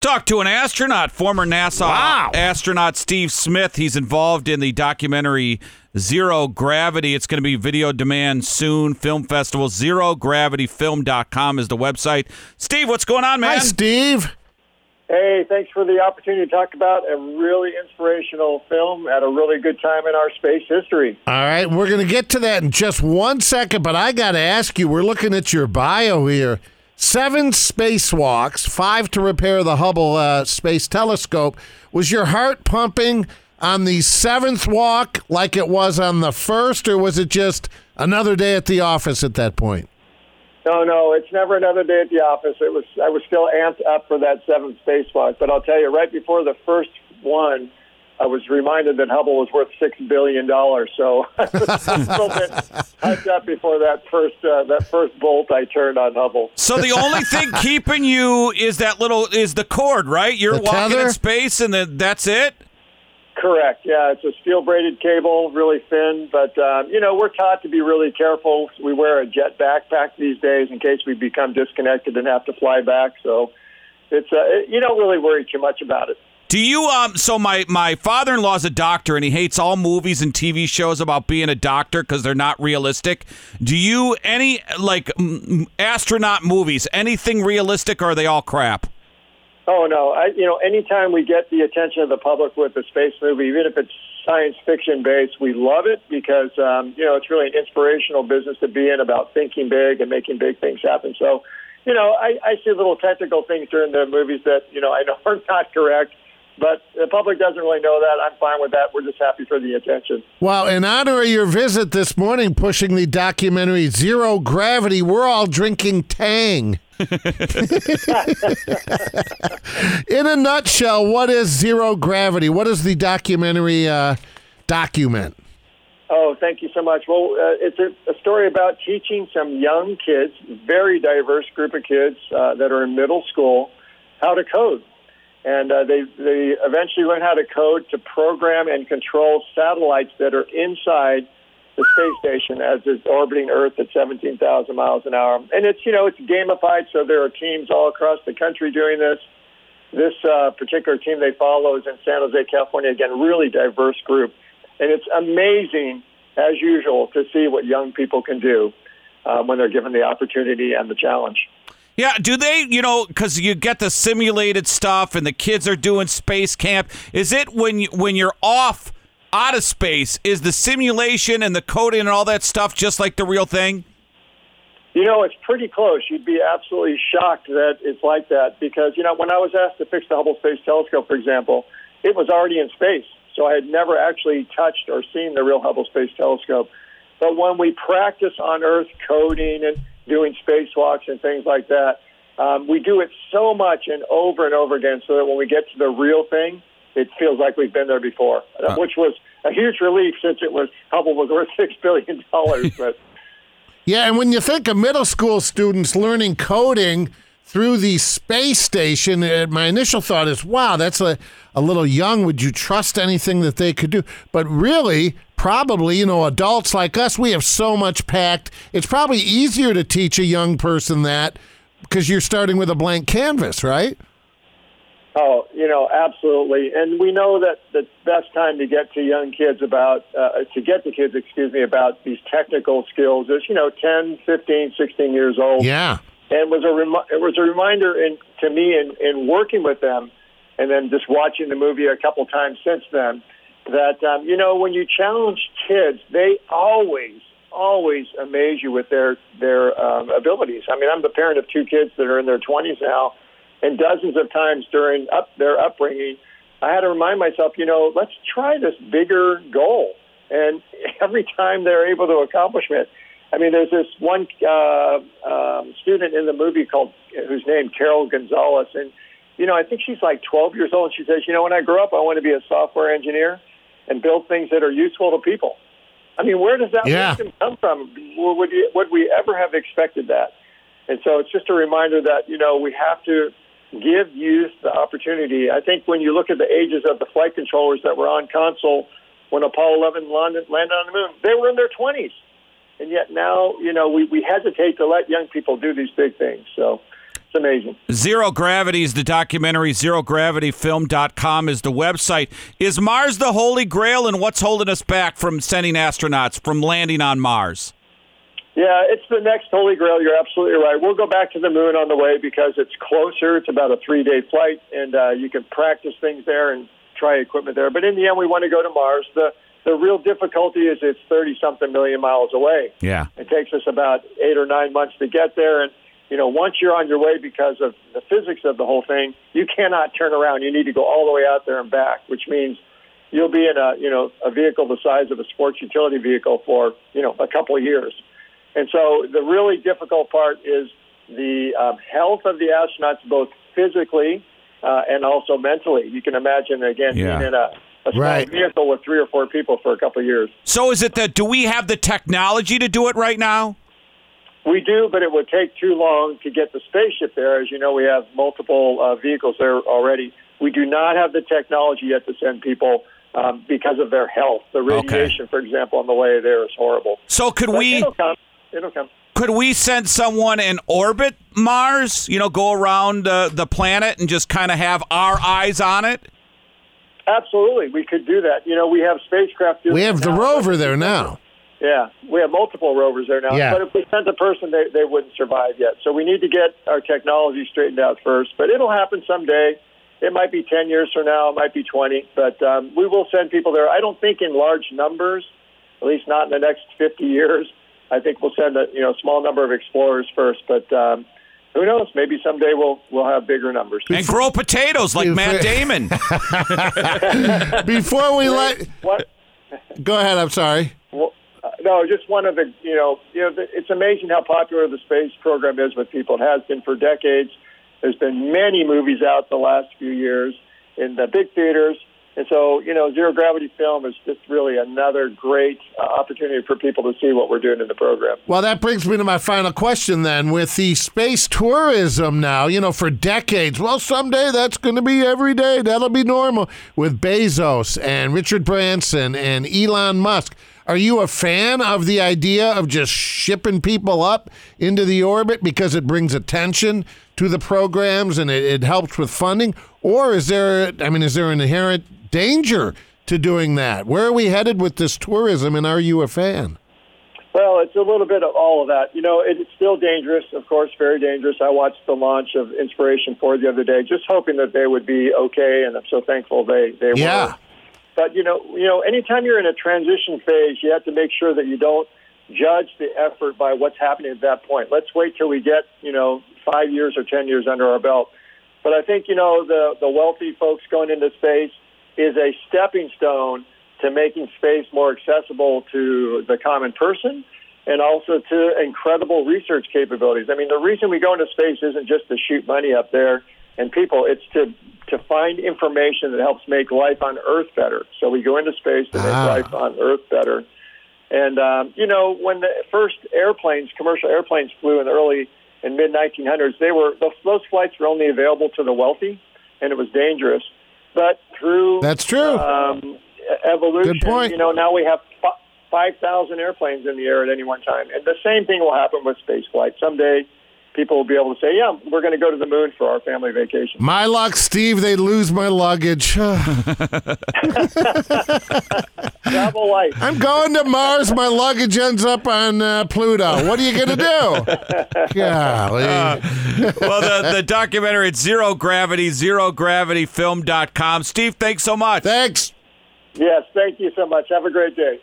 Talk to an astronaut, former NASA Wow. astronaut Steve Smith. He's involved in the documentary Zero Gravity. It's going to be video demand soon. Film festival. ZeroGravityFilm.com is the website. Steve, what's going on, man? Hi, Steve. Hey, thanks for the opportunity to talk about a really inspirational film at a really good time in our space history. All right, we're going to get to that in just one second, but I got to ask you we're looking at your bio here. Seven spacewalks, five to repair the Hubble uh, Space Telescope. Was your heart pumping on the seventh walk like it was on the first, or was it just another day at the office at that point? No, no, it's never another day at the office. It was I was still amped up for that seventh spacewalk, but I'll tell you, right before the first one, I was reminded that Hubble was worth six billion dollars. So I was a little bit hyped up before that first uh, that first bolt I turned on Hubble. So the only thing keeping you is that little is the cord, right? You're The walking tether? in space, and then that's it. Correct. Yeah, it's a steel braided cable, really thin. But um, you know, we're taught to be really careful. We wear a jet backpack these days in case we become disconnected and have to fly back. So it's uh, it, you don't really worry too much about it. Do you um so my my father-in-law's a doctor and he hates all movies and TV shows about being a doctor cuz they're not realistic. Do you any like mm, astronaut movies, anything realistic or are they all crap? Oh no, I you know, anytime we get the attention of the public with a space movie, even if it's science fiction based, we love it because um, you know it's really an inspirational business to be in about thinking big and making big things happen. So, you know, I, I see little technical things during the movies that you know I know are not correct, but the public doesn't really know that. I'm fine with that. We're just happy for the attention. Well, in honor of your visit this morning, pushing the documentary Zero Gravity, we're all drinking Tang. in a nutshell, what is Zero Gravity? What does the documentary uh, document? Oh, thank you so much. Well, uh, it's a, a story about teaching some young kids, very diverse group of kids uh, that are in middle school, how to code. And uh, they, they eventually learn how to code to program and control satellites that are inside the space station as it's orbiting Earth at 17,000 miles an hour. And it's, you know, it's gamified, so there are teams all across the country doing this. This uh, particular team they follow is in San Jose, California. Again, really diverse group. And it's amazing, as usual, to see what young people can do uh, when they're given the opportunity and the challenge. Yeah, do they, you know, cuz you get the simulated stuff and the kids are doing space camp. Is it when you when you're off out of space is the simulation and the coding and all that stuff just like the real thing? You know, it's pretty close. You'd be absolutely shocked that it's like that because, you know, when I was asked to fix the Hubble Space Telescope, for example, it was already in space. So I had never actually touched or seen the real Hubble Space Telescope. But when we practice on Earth coding and doing spacewalks and things like that, um, we do it so much and over and over again so that when we get to the real thing, it feels like we've been there before, uh, which was a huge relief since it was Hubble was worth six billion dollars. but Yeah, and when you think of middle school students learning coding through the space station, uh, my initial thought is, wow, that's a, a little young. Would you trust anything that they could do? But really, probably, you know, adults like us, we have so much packed. It's probably easier to teach a young person that because you're starting with a blank canvas, right? Oh, you know, absolutely. And we know that the best time to get to young kids about, uh, to get to kids, excuse me, about these technical skills is, you know, 10, 15, 16 years old. Yeah. And it was a remi- it was a reminder in, to me in, in working with them and then just watching the movie a couple times since then that, um, you know, when you challenge kids, they always, always amaze you with their, their um, abilities. I mean, I'm the parent of two kids that are in their 20s now and dozens of times during up their upbringing, I had to remind myself, you know, let's try this bigger goal. And every time they're able to accomplish it, I mean, there's this one uh, um, student in the movie called who's named Carol Gonzalez, and you know, I think she's like 12 years old. She says, you know, when I grow up, I want to be a software engineer and build things that are useful to people. I mean, where does that Yeah. wisdom come from? Would, you, would we ever have expected that? And so it's just a reminder that, you know, we have to give youth the opportunity. I think when you look at the ages of the flight controllers that were on console when Apollo 11 landed, landed on the moon, they were in their 20s. And yet now, you know, we, we hesitate to let young people do these big things. So It's amazing. Zero Gravity is the documentary. ZeroGravityFilm.com is the website. Is Mars the holy grail, and what's holding us back from sending astronauts from landing on Mars? Yeah, it's the next holy grail. You're absolutely right. We'll go back to the moon on the way because it's closer. It's about a three day flight, and uh, you can practice things there and try equipment there. But in the end, we want to go to Mars. The the real difficulty is it's 30 something million miles away. Yeah. It takes us about eight or nine months to get there. And, you know, once you're on your way because of the physics of the whole thing, you cannot turn around. You need to go all the way out there and back, which means you'll be in a, you know, a vehicle the size of a sports utility vehicle for, you know, a couple of years. And so the really difficult part is the um, health of the astronauts, both physically uh, and also mentally. You can imagine, again, Yeah. being in a a small Right. vehicle with three or four people for a couple of years. So is it that do we have the technology to do it right now? We do, but it would take too long to get the spaceship there. As you know, we have multiple uh, vehicles there already. We do not have the technology yet to send people um, because of their health. The radiation, for example, on the way there is horrible. So could But we it'll come. It'll come. could we send someone and orbit Mars? You know, go around uh, the planet and just kind of have our eyes on it. Absolutely, we could do that. You know, we have spacecraft. We it have the now. rover there now. Yeah, we have multiple rovers there now. Yeah. But if we sent a person, they, they wouldn't survive yet. So we need to get our technology straightened out first. But it'll happen someday. It might be 10 years from now. It might be 20. But um, we will send people there. I don't think in large numbers, at least not in the next 50 years. I think we'll send a you know small number of explorers first. But um, who knows? Maybe someday we'll we'll have bigger numbers. And grow potatoes like Matt Damon. Before we let What? go ahead, I'm sorry. No, just one of the, you know, you know, it's amazing how popular the space program is with people. It has been for decades. There's been many movies out the last few years in the big theaters. And so, you know, zero gravity film is just really another great uh, opportunity for people to see what we're doing in the program. Well, that brings me to my final question then. With the space tourism now, you know, for decades, well, someday that's going to be every day. That'll be normal. With Bezos and Richard Branson and Elon Musk. Are you a fan of the idea of just shipping people up into the orbit because it brings attention to the programs and it, it helps with funding? Or is there, I mean, is there an inherent danger to doing that? Where are we headed with this tourism and are you a fan? Well, it's a little bit of all of that. You know, it's still dangerous, of course, very dangerous. I watched the launch of Inspiration 4 the other day, just hoping that they would be okay, and I'm so thankful they, they were. Yeah. were. But you know, you know, anytime you're in a transition phase, you have to make sure that you don't judge the effort by what's happening at that point. Let's wait till we get, you know, five years or ten years under our belt. But I think you know the the wealthy folks going into space is a stepping stone to making space more accessible to the common person and also to incredible research capabilities. I mean, the reason we go into space isn't just to shoot money up there and people, it's to to find information that helps make life on Earth better. So we go into space to make Ah. life on Earth better. And um, you know, when the first airplanes, commercial airplanes, flew in the early and mid 1900s, they were those, flights were only available to the wealthy, and it was dangerous. But through That's true. um, evolution, Good point. you know, now we have 5,000 airplanes in the air at any one time, and the same thing will happen with space flight. Someday, people will be able to say, "Yeah, we're going to go to the moon for our family vacation." My luck, Steve, they lose my luggage. Travel light. I'm going to Mars. My luggage ends up on uh, Pluto. What are you going to do? Golly. well, the, the documentary it's Zero Gravity, ZeroGravityFilm.com. Steve, thanks so much. Thanks. Yes, thank you so much. Have a great day.